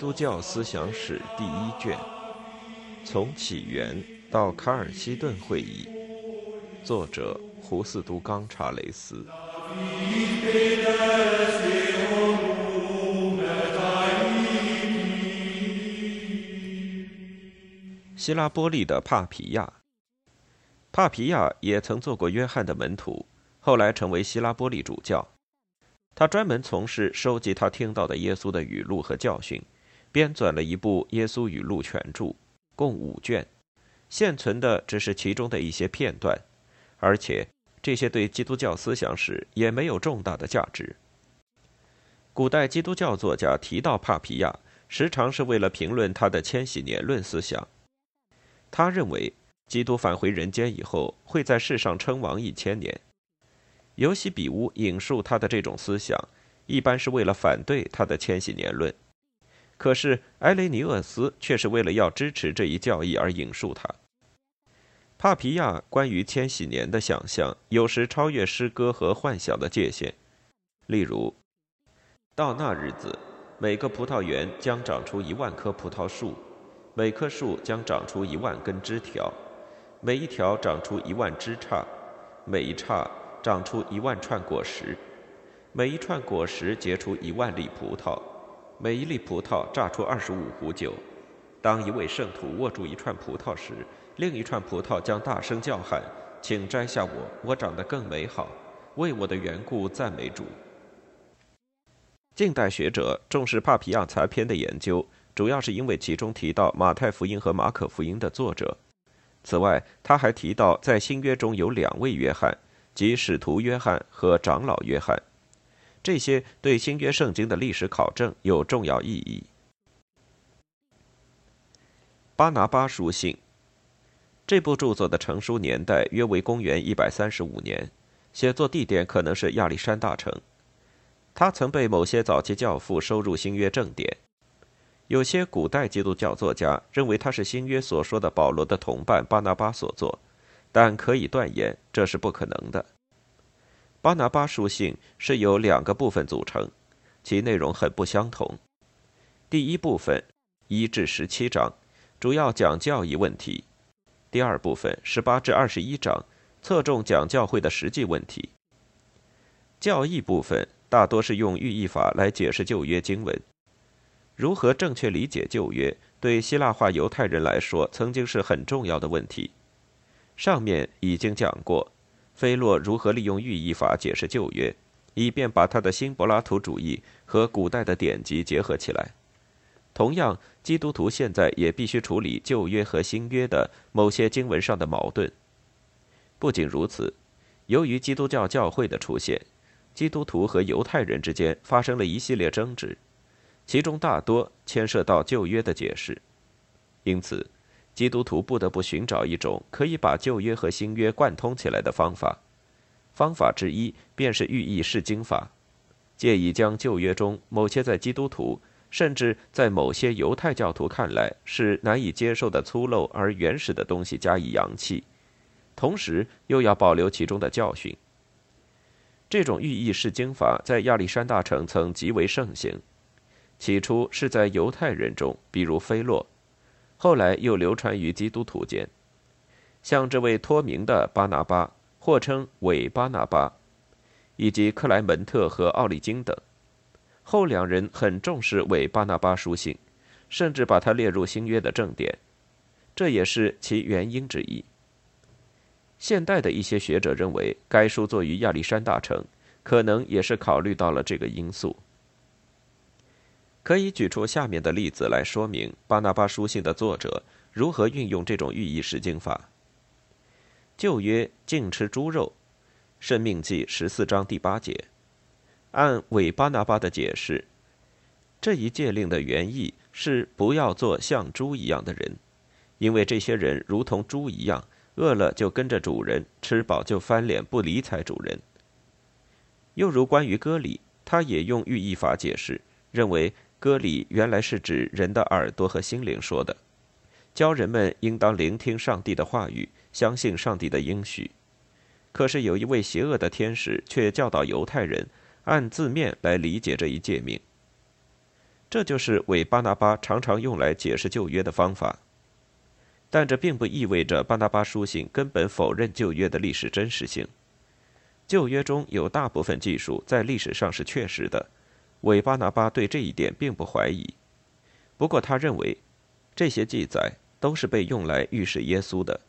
督教思想史第一卷，从起源到卡尔西顿会议，作者胡斯都冈查雷斯。希拉波利的帕皮亚，帕皮亚也曾做过约翰的门徒，后来成为希拉波利主教。他专门从事收集他听到的耶稣的语录和教训，编纂了一部《耶稣语录全著》，共五卷，现存的只是其中的一些片段，而且这些对基督教思想史也没有重大的价值。古代基督教作家提到帕皮亚，时常是为了评论他的千禧年论思想。他认为，基督返回人间以后，会在世上称王一千年。尤西比乌引述他的这种思想，一般是为了反对他的千禧年论。可是埃雷尼厄斯却是为了要支持这一教义而引述他。帕皮亚关于千禧年的想象，有时超越诗歌和幻想的界限。例如，到那日子，每个葡萄园将长出一万棵葡萄树。每棵树将长出一万根枝条，每一条长出一万枝杈，每一杈长出一万串果实，每一串果实结出一万粒葡萄，每一粒葡萄榨出二十五壶酒。当一位圣徒握住一串葡萄时，另一串葡萄将大声叫喊：“请摘下我，我长得更美好，为我的缘故赞美主。”近代学者重视帕皮亚残篇的研究。主要是因为其中提到马太福音和马可福音的作者。此外，他还提到在新约中有两位约翰，即使徒约翰和长老约翰。这些对新约圣经的历史考证有重要意义。巴拿巴书信这部著作的成书年代约为公元一百三十五年，写作地点可能是亚历山大城。他曾被某些早期教父收入新约正典。有些古代基督教作家认为他是新约所说的保罗的同伴巴拿巴所作，但可以断言这是不可能的。巴拿巴书信是由两个部分组成，其内容很不相同。第一部分一至十七章，主要讲教义问题；第二部分十八至二十一章，侧重讲教会的实际问题。教义部分大多是用寓意法来解释旧约经文。如何正确理解旧约，对希腊化犹太人来说曾经是很重要的问题。上面已经讲过，菲洛如何利用寓意法解释旧约，以便把他的新柏拉图主义和古代的典籍结合起来。同样，基督徒现在也必须处理旧约和新约的某些经文上的矛盾。不仅如此，由于基督教教会的出现，基督徒和犹太人之间发生了一系列争执。其中大多牵涉到旧约的解释，因此，基督徒不得不寻找一种可以把旧约和新约贯通起来的方法。方法之一便是寓意释经法，借以将旧约中某些在基督徒甚至在某些犹太教徒看来是难以接受的粗陋而原始的东西加以扬弃，同时又要保留其中的教训。这种寓意释经法在亚历山大城曾极为盛行。起初是在犹太人中，比如菲洛，后来又流传于基督徒间。像这位托名的巴拿巴，或称伪巴拿巴，以及克莱门特和奥利金等，后两人很重视伪巴拿巴书信，甚至把它列入新约的正典，这也是其原因之一。现代的一些学者认为，该书作于亚历山大城，可能也是考虑到了这个因素。可以举出下面的例子来说明巴拿巴书信的作者如何运用这种寓意释经法。旧约禁吃猪肉，《生命记》十四章第八节。按伪巴拿巴的解释，这一戒令的原意是不要做像猪一样的人，因为这些人如同猪一样，饿了就跟着主人，吃饱就翻脸不理睬主人。又如关于割礼，他也用寓意法解释，认为。歌里原来是指人的耳朵和心灵说的，教人们应当聆听上帝的话语，相信上帝的应许。可是有一位邪恶的天使却教导犹太人按字面来理解这一诫命。这就是伪巴拿巴常常用来解释旧约的方法。但这并不意味着巴拿巴书信根本否认旧约的历史真实性。旧约中有大部分技术在历史上是确实的，伪巴拿巴对这一点并不怀疑。不过他认为，这些记载都是被用来预示耶稣的。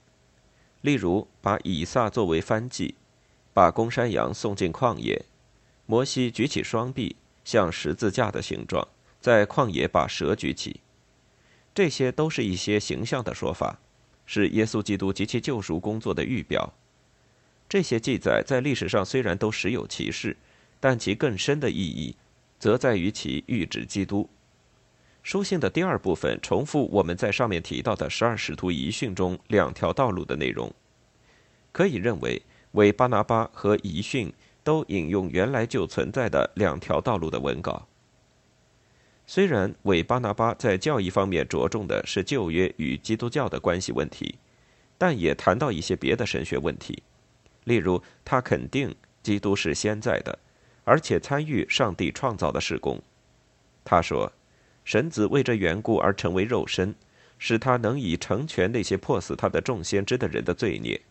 例如，把以撒作为番祭，把公山羊送进旷野，摩西举起双臂像十字架的形状，在旷野把蛇举起。这些都是一些形象的说法，是耶稣基督及其救赎工作的预表。这些记载在历史上虽然都实有其事，但其更深的意义，则在于其预指基督。书信的第二部分重复我们在上面提到的十二使徒遗训中两条道路的内容。可以认为，为巴拿巴和遗训都引用原来就存在的两条道路的文稿。虽然韦巴拿巴在教义方面着重的是旧约与基督教的关系问题，但也谈到一些别的神学问题，例如他肯定基督是先在的，而且参与上帝创造的事工。他说，神子为这缘故而成为肉身，使他能以成全那些迫死他的众先知的人的罪孽。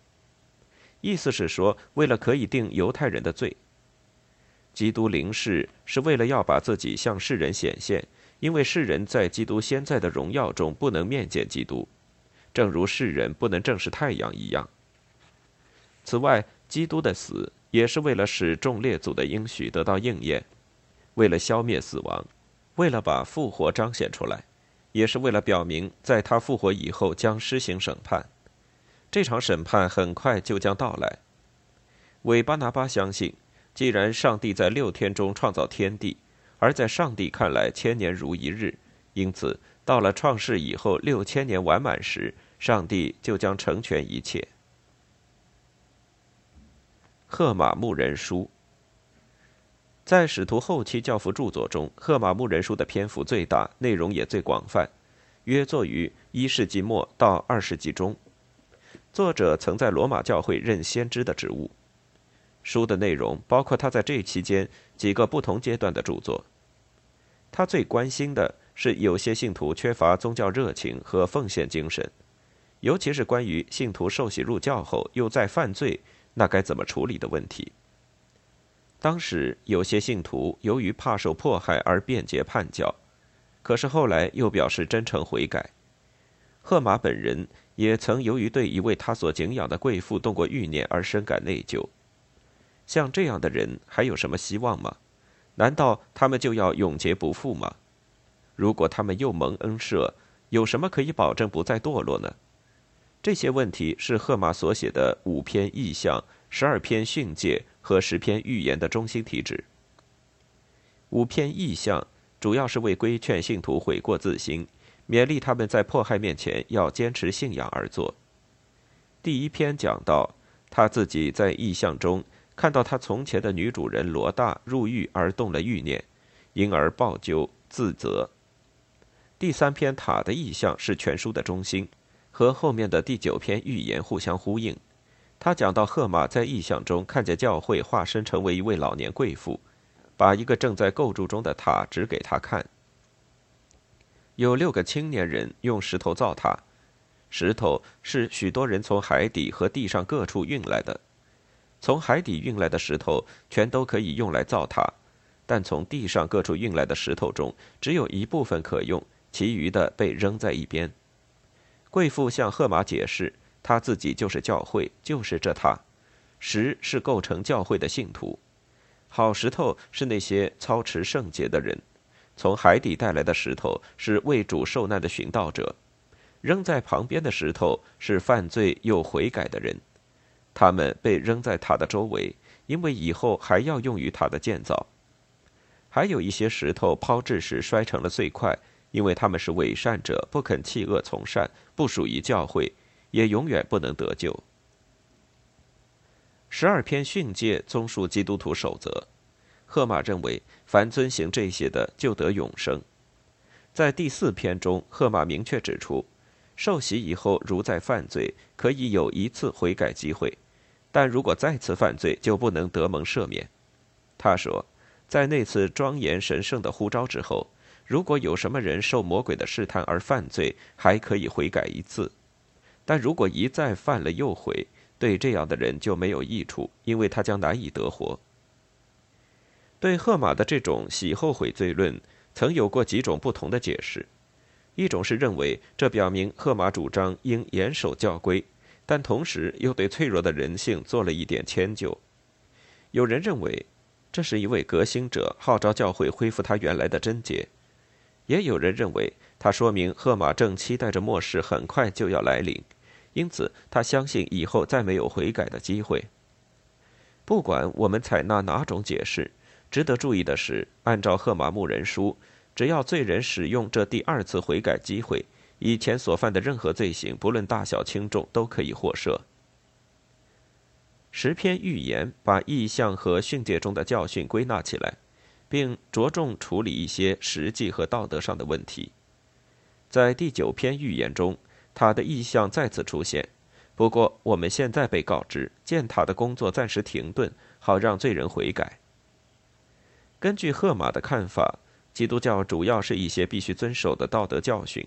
意思是说，为了可以定犹太人的罪。基督临世是为了要把自己向世人显现，因为世人在基督现在的荣耀中不能面见基督，正如世人不能正视太阳一样。此外，基督的死也是为了使众列祖的应许得到应验，为了消灭死亡，为了把复活彰显出来，也是为了表明在他复活以后将施行审判。这场审判很快就将到来。韦巴拿巴相信。既然上帝在六天中创造天地，而在上帝看来千年如一日，因此到了创世以后六千年完满时，上帝就将成全一切。赫马牧人书在使徒后期教父著作中，赫马牧人书的篇幅最大，内容也最广泛，约作于一世纪末到二世纪中。作者曾在罗马教会任先知的职务。书的内容包括他在这期间几个不同阶段的著作。他最关心的是有些信徒缺乏宗教热情和奉献精神，尤其是关于信徒受洗入教后又再犯罪，那该怎么处理的问题。当时有些信徒由于怕受迫害而辩解叛教，可是后来又表示真诚悔改。赫马本人也曾由于对一位他所敬仰的贵妇动过欲念而深感内疚。像这样的人还有什么希望吗？难道他们就要永劫不复吗？如果他们又蒙恩赦，有什么可以保证不再堕落呢？这些问题是赫马所写的五篇意象、十二篇训诫和十篇预言的中心题旨。五篇意象主要是为规劝信徒悔过自新，勉励他们在迫害面前要坚持信仰而作。第一篇讲到他自己在意象中。看到他从前的女主人罗大入狱而动了欲念，因而报咎自责。第三篇塔的意象是全书的中心，和后面的第九篇预言互相呼应。他讲到赫马在意象中看见教会化身成为一位老年贵妇，把一个正在构筑中的塔指给他看。有六个青年人用石头造塔，石头是许多人从海底和地上各处运来的。从海底运来的石头全都可以用来造塔，但从地上各处运来的石头中，只有一部分可用，其余的被扔在一边。贵妇向赫马解释，他自己就是教会，就是这塔。石是构成教会的信徒，好石头是那些操持圣洁的人，从海底带来的石头是为主受难的寻道者，扔在旁边的石头是犯罪又悔改的人。他们被扔在塔的周围，因为以后还要用于塔的建造。还有一些石头抛掷时摔成了碎块，因为他们是伪善者，不肯弃恶从善，不属于教会，也永远不能得救。十二篇训诫综述基督徒守则，赫马认为，凡遵行这些的，就得永生。在第四篇中，赫马明确指出。受洗以后，如再犯罪，可以有一次悔改机会，但如果再次犯罪，就不能得蒙赦免。他说，在那次庄严神圣的呼召之后，如果有什么人受魔鬼的试探而犯罪，还可以悔改一次；但如果一再犯了又悔，对这样的人就没有益处，因为他将难以得活。对赫马的这种喜后悔罪论，曾有过几种不同的解释。一种是认为这表明赫马主张应严守教规，但同时又对脆弱的人性做了一点迁就。有人认为这是一位革新者号召教会恢复他原来的贞洁，也有人认为他说明赫马正期待着末世很快就要来临。因此，他相信以后再没有悔改的机会。不管我们采纳哪种解释，值得注意的是，按照赫马牧人书，只要罪人使用这第二次悔改机会，以前所犯的任何罪行，不论大小轻重，都可以获赦。十篇预言把意象和训诫中的教训归纳起来，并着重处理一些实际和道德上的问题。在第九篇预言中。塔的意象再次出现，不过我们现在被告知建塔的工作暂时停顿，好让罪人悔改。根据赫马的看法，基督教主要是一些必须遵守的道德教训。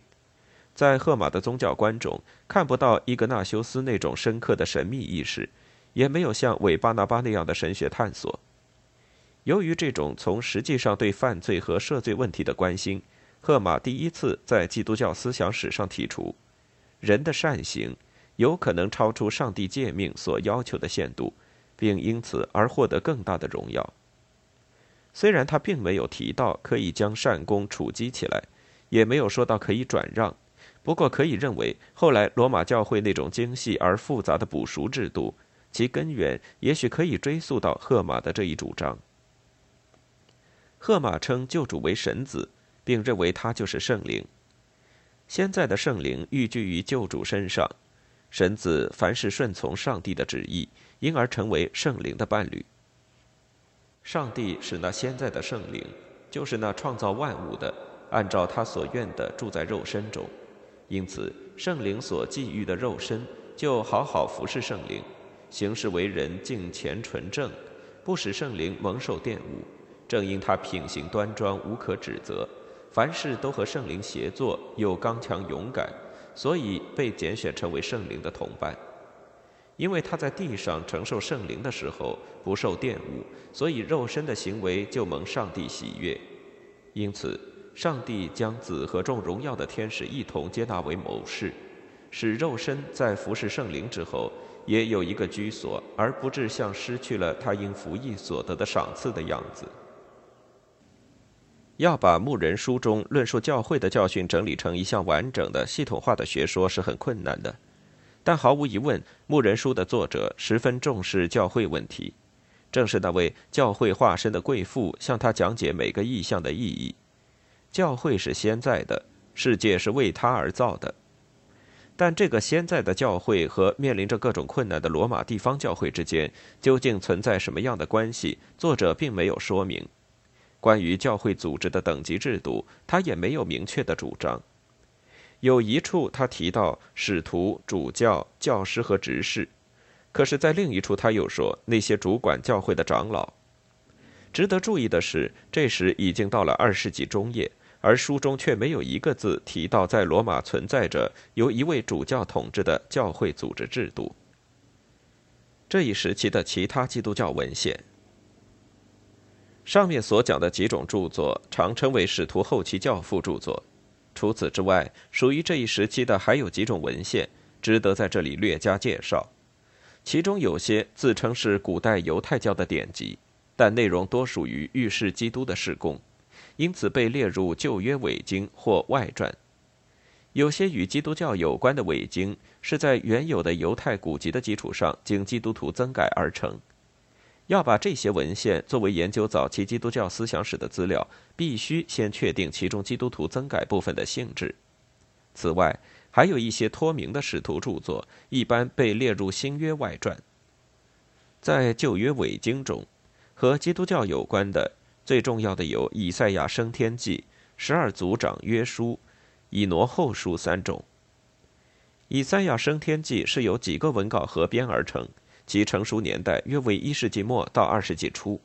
在赫马的宗教观中，看不到伊格纳修斯那种深刻的神秘意识，也没有像韦巴拿巴那样的神学探索。由于这种从实际上对犯罪和赦罪问题的关心，赫马第一次在基督教思想史上提出。人的善行有可能超出上帝诫命所要求的限度，并因此而获得更大的荣耀。虽然他并没有提到可以将善功储积起来，也没有说到可以转让，不过可以认为，后来罗马教会那种精细而复杂的补赎制度，其根源也许可以追溯到赫马的这一主张。赫马称救主为神子，并认为他就是圣灵。现在的圣灵寓居于救主身上，神子凡事顺从上帝的旨意，因而成为圣灵的伴侣。上帝使那现在的圣灵，就是那创造万物的，按照他所愿的住在肉身中，因此圣灵所寄予的肉身，就好好服侍圣灵，行事为人敬虔纯正，不使圣灵蒙受玷污。正因他品行端庄，无可指责。凡事都和圣灵协作，又刚强勇敢，所以被拣选成为圣灵的同伴。因为他在地上承受圣灵的时候不受玷污，所以肉身的行为就蒙上帝喜悦。因此，上帝将子和众荣耀的天使一同接纳为谋士，使肉身在服侍圣灵之后也有一个居所，而不致像失去了他因服役所得的赏赐的样子。要把牧人书中论述教会的教训整理成一项完整的、系统化的学说是很困难的，但毫无疑问，牧人书的作者十分重视教会问题。正是那位教会化身的贵妇向他讲解每个意象的意义。教会是先在的，世界是为他而造的，但这个先在的教会和面临着各种困难的罗马地方教会之间究竟存在什么样的关系？作者并没有说明。关于教会组织的等级制度，他也没有明确的主张。有一处他提到使徒、主教、教师和执事，可是，在另一处他又说那些主管教会的长老。值得注意的是，这时已经到了二世纪中叶，而书中却没有一个字提到在罗马存在着由一位主教统治的教会组织制度。这一时期的其他基督教文献。上面所讲的几种著作常称为使徒后期教父著作。除此之外，属于这一时期的还有几种文献值得在这里略加介绍。其中有些自称是古代犹太教的典籍，但内容多属于预示基督的事工，因此被列入旧约伪经或外传。有些与基督教有关的伪经是在原有的犹太古籍的基础上经基督徒增改而成。要把这些文献作为研究早期基督教思想史的资料，必须先确定其中基督徒增改部分的性质。此外，还有一些托名的使徒著作，一般被列入新约外传。在旧约伪经中，和基督教有关的最重要的有《以赛亚升天记》、《十二族长约书》、《以挪后书》三种。《以赛亚升天记》是由几个文稿合编而成。其成熟年代约为一世纪末到二世纪初，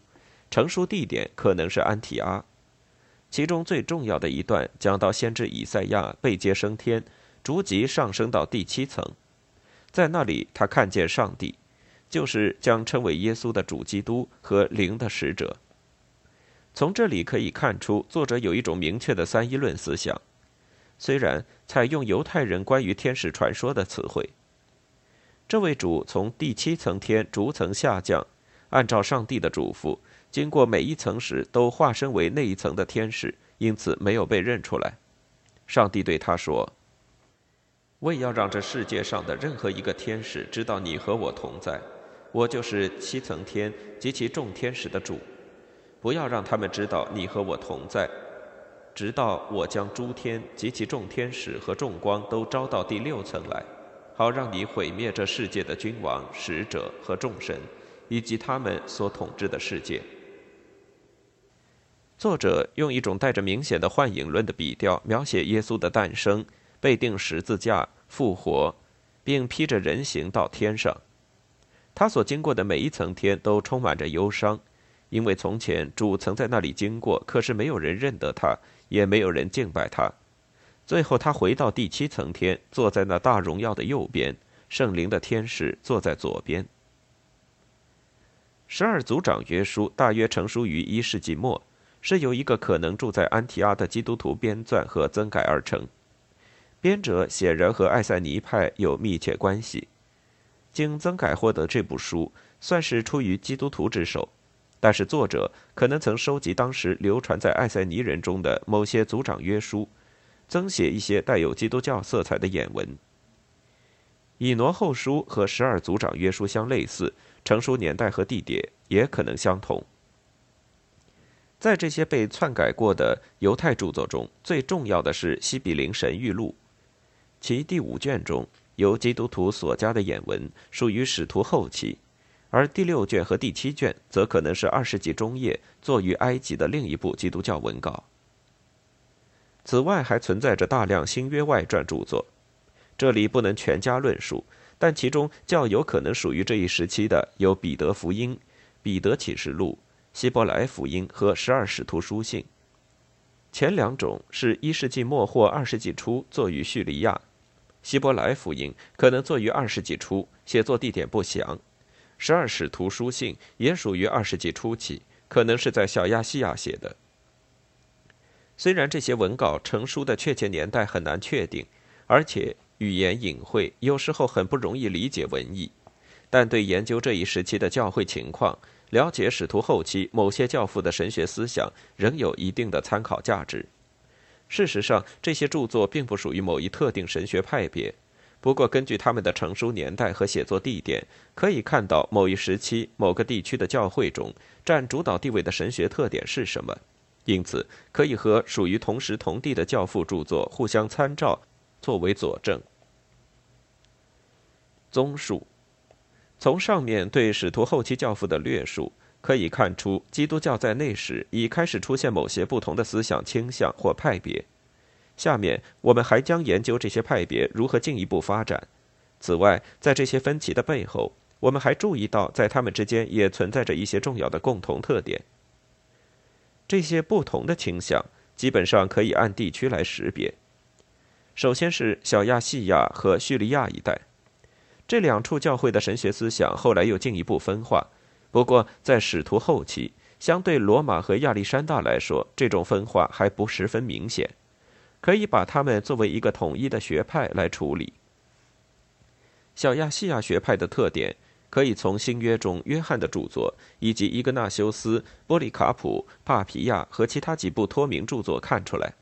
成熟地点可能是安提阿。其中最重要的一段讲到先知以赛亚被接升天，逐级上升到第七层，在那里他看见上帝，就是将称为耶稣的主基督和灵的使者。从这里可以看出，作者有一种明确的三一论思想，虽然采用犹太人关于天使传说的词汇。这位主从第七层天逐层下降，按照上帝的嘱咐。经过每一层时，都化身为那一层的天使，因此没有被认出来。上帝对他说：“为要让这世界上的任何一个天使知道你和我同在，我就是七层天及其众天使的主。不要让他们知道你和我同在，直到我将诸天及其众天使和众光都招到第六层来，好让你毁灭这世界的君王、使者和众神，以及他们所统治的世界。”作者用一种带着明显的幻影论的笔调描写耶稣的诞生、被钉十字架、复活，并披着人形到天上。他所经过的每一层天都充满着忧伤，因为从前主曾在那里经过，可是没有人认得他，也没有人敬拜他。最后他回到第七层天，坐在那大荣耀的右边，圣灵的天使坐在左边。十二族长约书大约成书于一世纪末。是由一个可能住在安提阿的基督徒编撰和增改而成，编者显然和艾塞尼派有密切关系。经增改获得这部书，算是出于基督徒之手，但是作者可能曾收集当时流传在艾塞尼人中的某些族长约书，增写一些带有基督教色彩的眼文。以挪后书和十二族长约书相类似，成书年代和地点也可能相同。在这些被篡改过的犹太著作中，最重要的是《西比林神谕录》，其第五卷中由基督徒所加的眼文属于使徒后期，而第六卷和第七卷则可能是二世纪中叶作于埃及的另一部基督教文稿。此外，还存在着大量新约外传著作，这里不能全加论述，但其中较有可能属于这一时期的有《彼得福音》《彼得启示录》。希伯来福音和十二使徒书信，前两种是一世纪末或二世纪初作于叙利亚，希伯来福音可能作于二世纪初，写作地点不详。十二使徒书信也属于二世纪初期，可能是在小亚细亚写的。虽然这些文稿成书的确切年代很难确定，而且语言隐晦，有时候很不容易理解文意，但对研究这一时期的教会情况。了解使徒后期某些教父的神学思想，仍有一定的参考价值。事实上，这些著作并不属于某一特定神学派别。不过，根据他们的成书年代和写作地点，可以看到某一时期某个地区的教会中占主导地位的神学特点是什么。因此，可以和属于同时同地的教父著作互相参照，作为佐证。综述。从上面对使徒后期教父的略述可以看出，基督教在那时已开始出现某些不同的思想倾向或派别。下面我们还将研究这些派别如何进一步发展。此外，在这些分歧的背后，我们还注意到，在他们之间也存在着一些重要的共同特点。这些不同的倾向基本上可以按地区来识别。首先是小亚细亚和叙利亚一带。这两处教会的神学思想后来又进一步分化，不过在使徒后期，相对罗马和亚历山大来说，这种分化还不十分明显，可以把它们作为一个统一的学派来处理。小亚细亚学派的特点，可以从新约中约翰的著作以及伊格纳修斯、波利卡普、帕皮亚和其他几部托名著作看出来。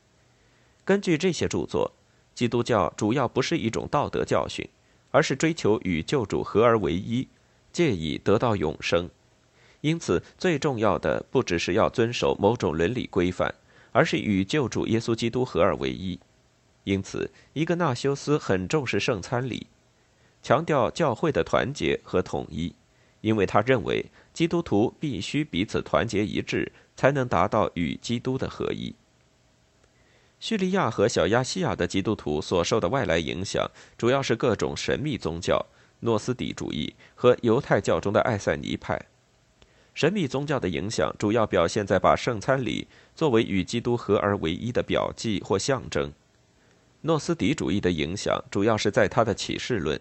根据这些著作，基督教主要不是一种道德教训。而是追求与救主合而为一，借以得到永生。因此，最重要的不只是要遵守某种伦理规范，而是与救主耶稣基督合而为一。因此，伊格纳修斯很重视圣餐礼，强调教会的团结和统一，因为他认为基督徒必须彼此团结一致，才能达到与基督的合一。叙利亚和小亚细亚的基督徒所受的外来影响，主要是各种神秘宗教、诺斯底主义和犹太教中的艾塞尼派。神秘宗教的影响主要表现在把圣餐礼作为与基督合而为一的表记或象征。诺斯底主义的影响主要是在他的启示论。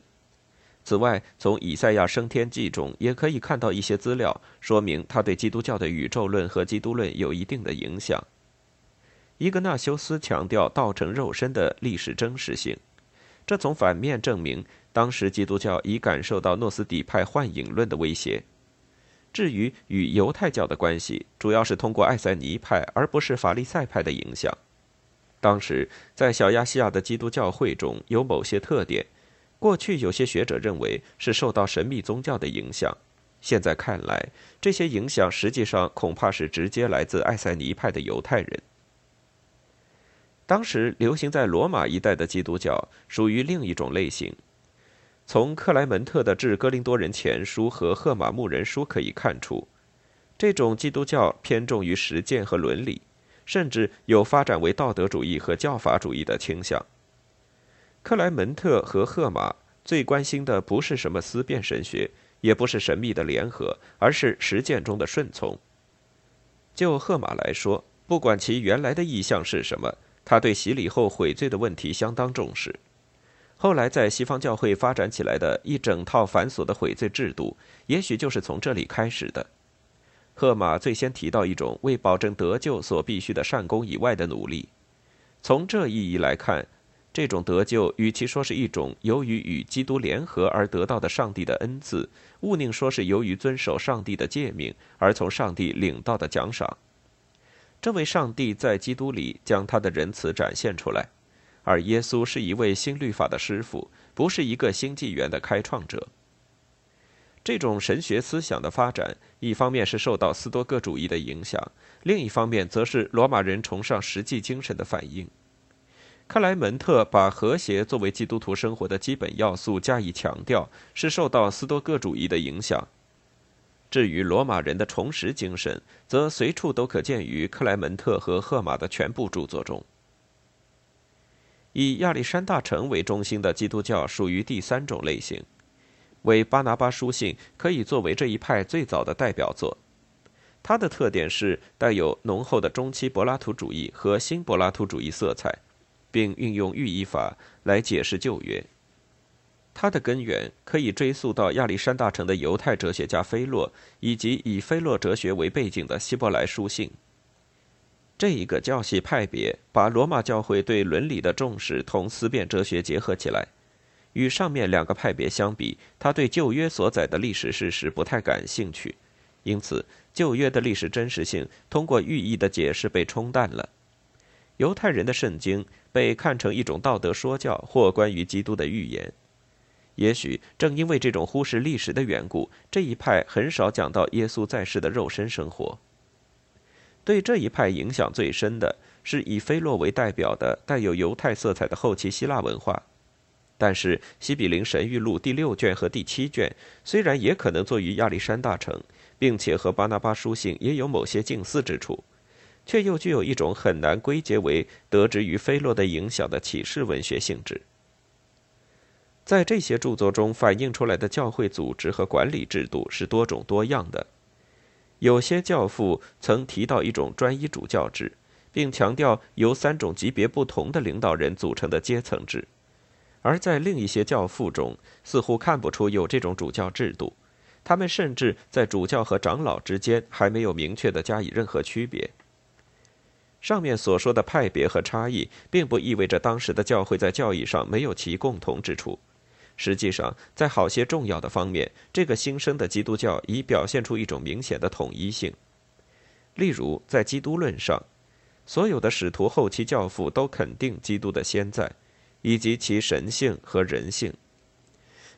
此外，从以赛亚升天记中也可以看到一些资料，说明他对基督教的宇宙论和基督论有一定的影响。伊格纳修斯强调道成肉身的历史真实性，这从反面证明当时基督教已感受到诺斯底派幻影论的威胁。至于与犹太教的关系，主要是通过艾塞尼派而不是法利赛派的影响。当时在小亚细亚的基督教会中有某些特点，过去有些学者认为是受到神秘宗教的影响，现在看来，这些影响实际上恐怕是直接来自艾塞尼派的犹太人。当时流行在罗马一带的基督教属于另一种类型。从克莱门特的《致哥林多人前书》和《赫马牧人书》可以看出，这种基督教偏重于实践和伦理，甚至有发展为道德主义和教法主义的倾向。克莱门特和赫马最关心的不是什么思辨神学，也不是神秘的联合，而是实践中的顺从。就赫马来说，不管其原来的意向是什么，他对洗礼后悔罪的问题相当重视。后来在西方教会发展起来的一整套繁琐的悔罪制度，也许就是从这里开始的。赫马最先提到一种为保证得救所必须的善功以外的努力。从这意义来看，这种得救与其说是一种由于与基督联合而得到的上帝的恩赐，勿宁说是由于遵守上帝的诫命而从上帝领到的奖赏。这位上帝在基督里将他的仁慈展现出来。而耶稣是一位新律法的师傅，不是一个新纪元的开创者。这种神学思想的发展，一方面是受到斯多葛主义的影响，另一方面则是罗马人崇尚实际精神的反应。克莱门特把和谐作为基督徒生活的基本要素加以强调，是受到斯多葛主义的影响。至于罗马人的重拾精神，则随处都可见于克莱门特和赫马的全部著作中。以亚历山大城为中心的基督教属于第三种类型，为巴拿巴书信可以作为这一派最早的代表作。它的特点是带有浓厚的中期柏拉图主义和新柏拉图主义色彩，并运用寓意法来解释旧约。它的根源可以追溯到亚历山大城的犹太哲学家菲洛，以及以菲洛哲学为背景的希伯来书信。这一个教系派别把罗马教会对伦理的重视同思辨哲学结合起来。与上面两个派别相比，他对旧约所载的历史事实不太感兴趣，因此旧约的历史真实性通过寓意的解释被冲淡了。犹太人的圣经被看成一种道德说教或关于基督的预言。也许正因为这种忽视历史的缘故，这一派很少讲到耶稣在世的肉身生活。对这一派影响最深的是以菲洛为代表的带有犹太色彩的后期希腊文化，但是《西比林神谕录》第六卷和第七卷虽然也可能作于亚历山大城，并且和巴拿巴书信也有某些近似之处，却又具有一种很难归结为得之于菲洛的影响的启示文学性质。在这些著作中反映出来的教会组织和管理制度是多种多样的。有些教父曾提到一种专一主教制，并强调由三种级别不同的领导人组成的阶层制，而在另一些教父中，似乎看不出有这种主教制度。他们甚至在主教和长老之间还没有明确的加以任何区别。上面所说的派别和差异，并不意味着当时的教会在教义上没有其共同之处。实际上，在好些重要的方面，这个新生的基督教已表现出一种明显的统一性。例如，在基督论上，所有的使徒后期教父都肯定基督的先在，以及其神性和人性。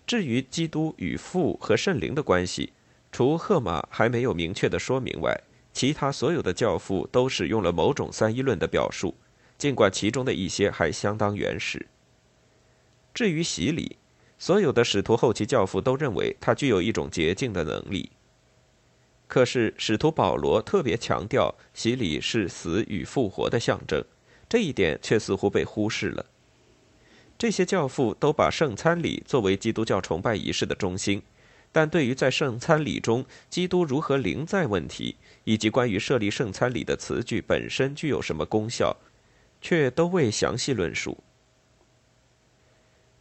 至于基督与父和圣灵的关系，除赫马还没有明确的说明外，其他所有的教父都使用了某种三一论的表述，尽管其中的一些还相当原始。至于洗礼，所有的使徒后期教父都认为他具有一种洁净的能力。可是使徒保罗特别强调洗礼是死与复活的象征，这一点却似乎被忽视了。这些教父都把圣餐礼作为基督教崇拜仪式的中心，但对于在圣餐礼中基督如何临在问题，以及关于设立圣餐礼的词句本身具有什么功效，却都未详细论述。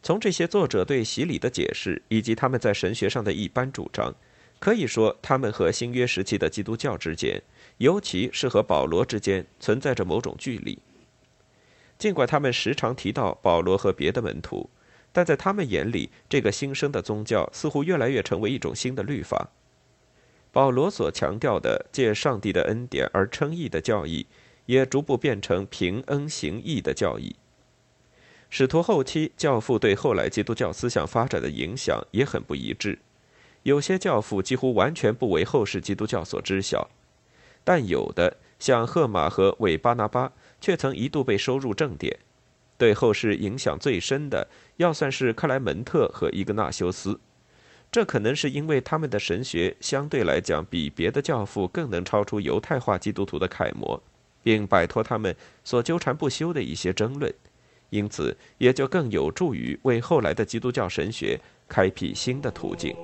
从这些作者对洗礼的解释，以及他们在神学上的一般主张，可以说他们和新约时期的基督教之间，尤其是和保罗之间，存在着某种距离。尽管他们时常提到保罗和别的门徒，但在他们眼里，这个新生的宗教似乎越来越成为一种新的律法。保罗所强调的借上帝的恩典而称义的教义，也逐步变成凭恩行义的教义。使徒后期教父对后来基督教思想发展的影响也很不一致，有些教父几乎完全不为后世基督教所知晓，但有的像赫马和韦巴拿巴却曾一度被收入正典。对后世影响最深的，要算是克莱门特和伊格纳修斯，这可能是因为他们的神学相对来讲比别的教父更能超出犹太化基督徒的楷模，并摆脱他们所纠缠不休的一些争论。因此，也就更有助于为后来的基督教神学开辟新的途径。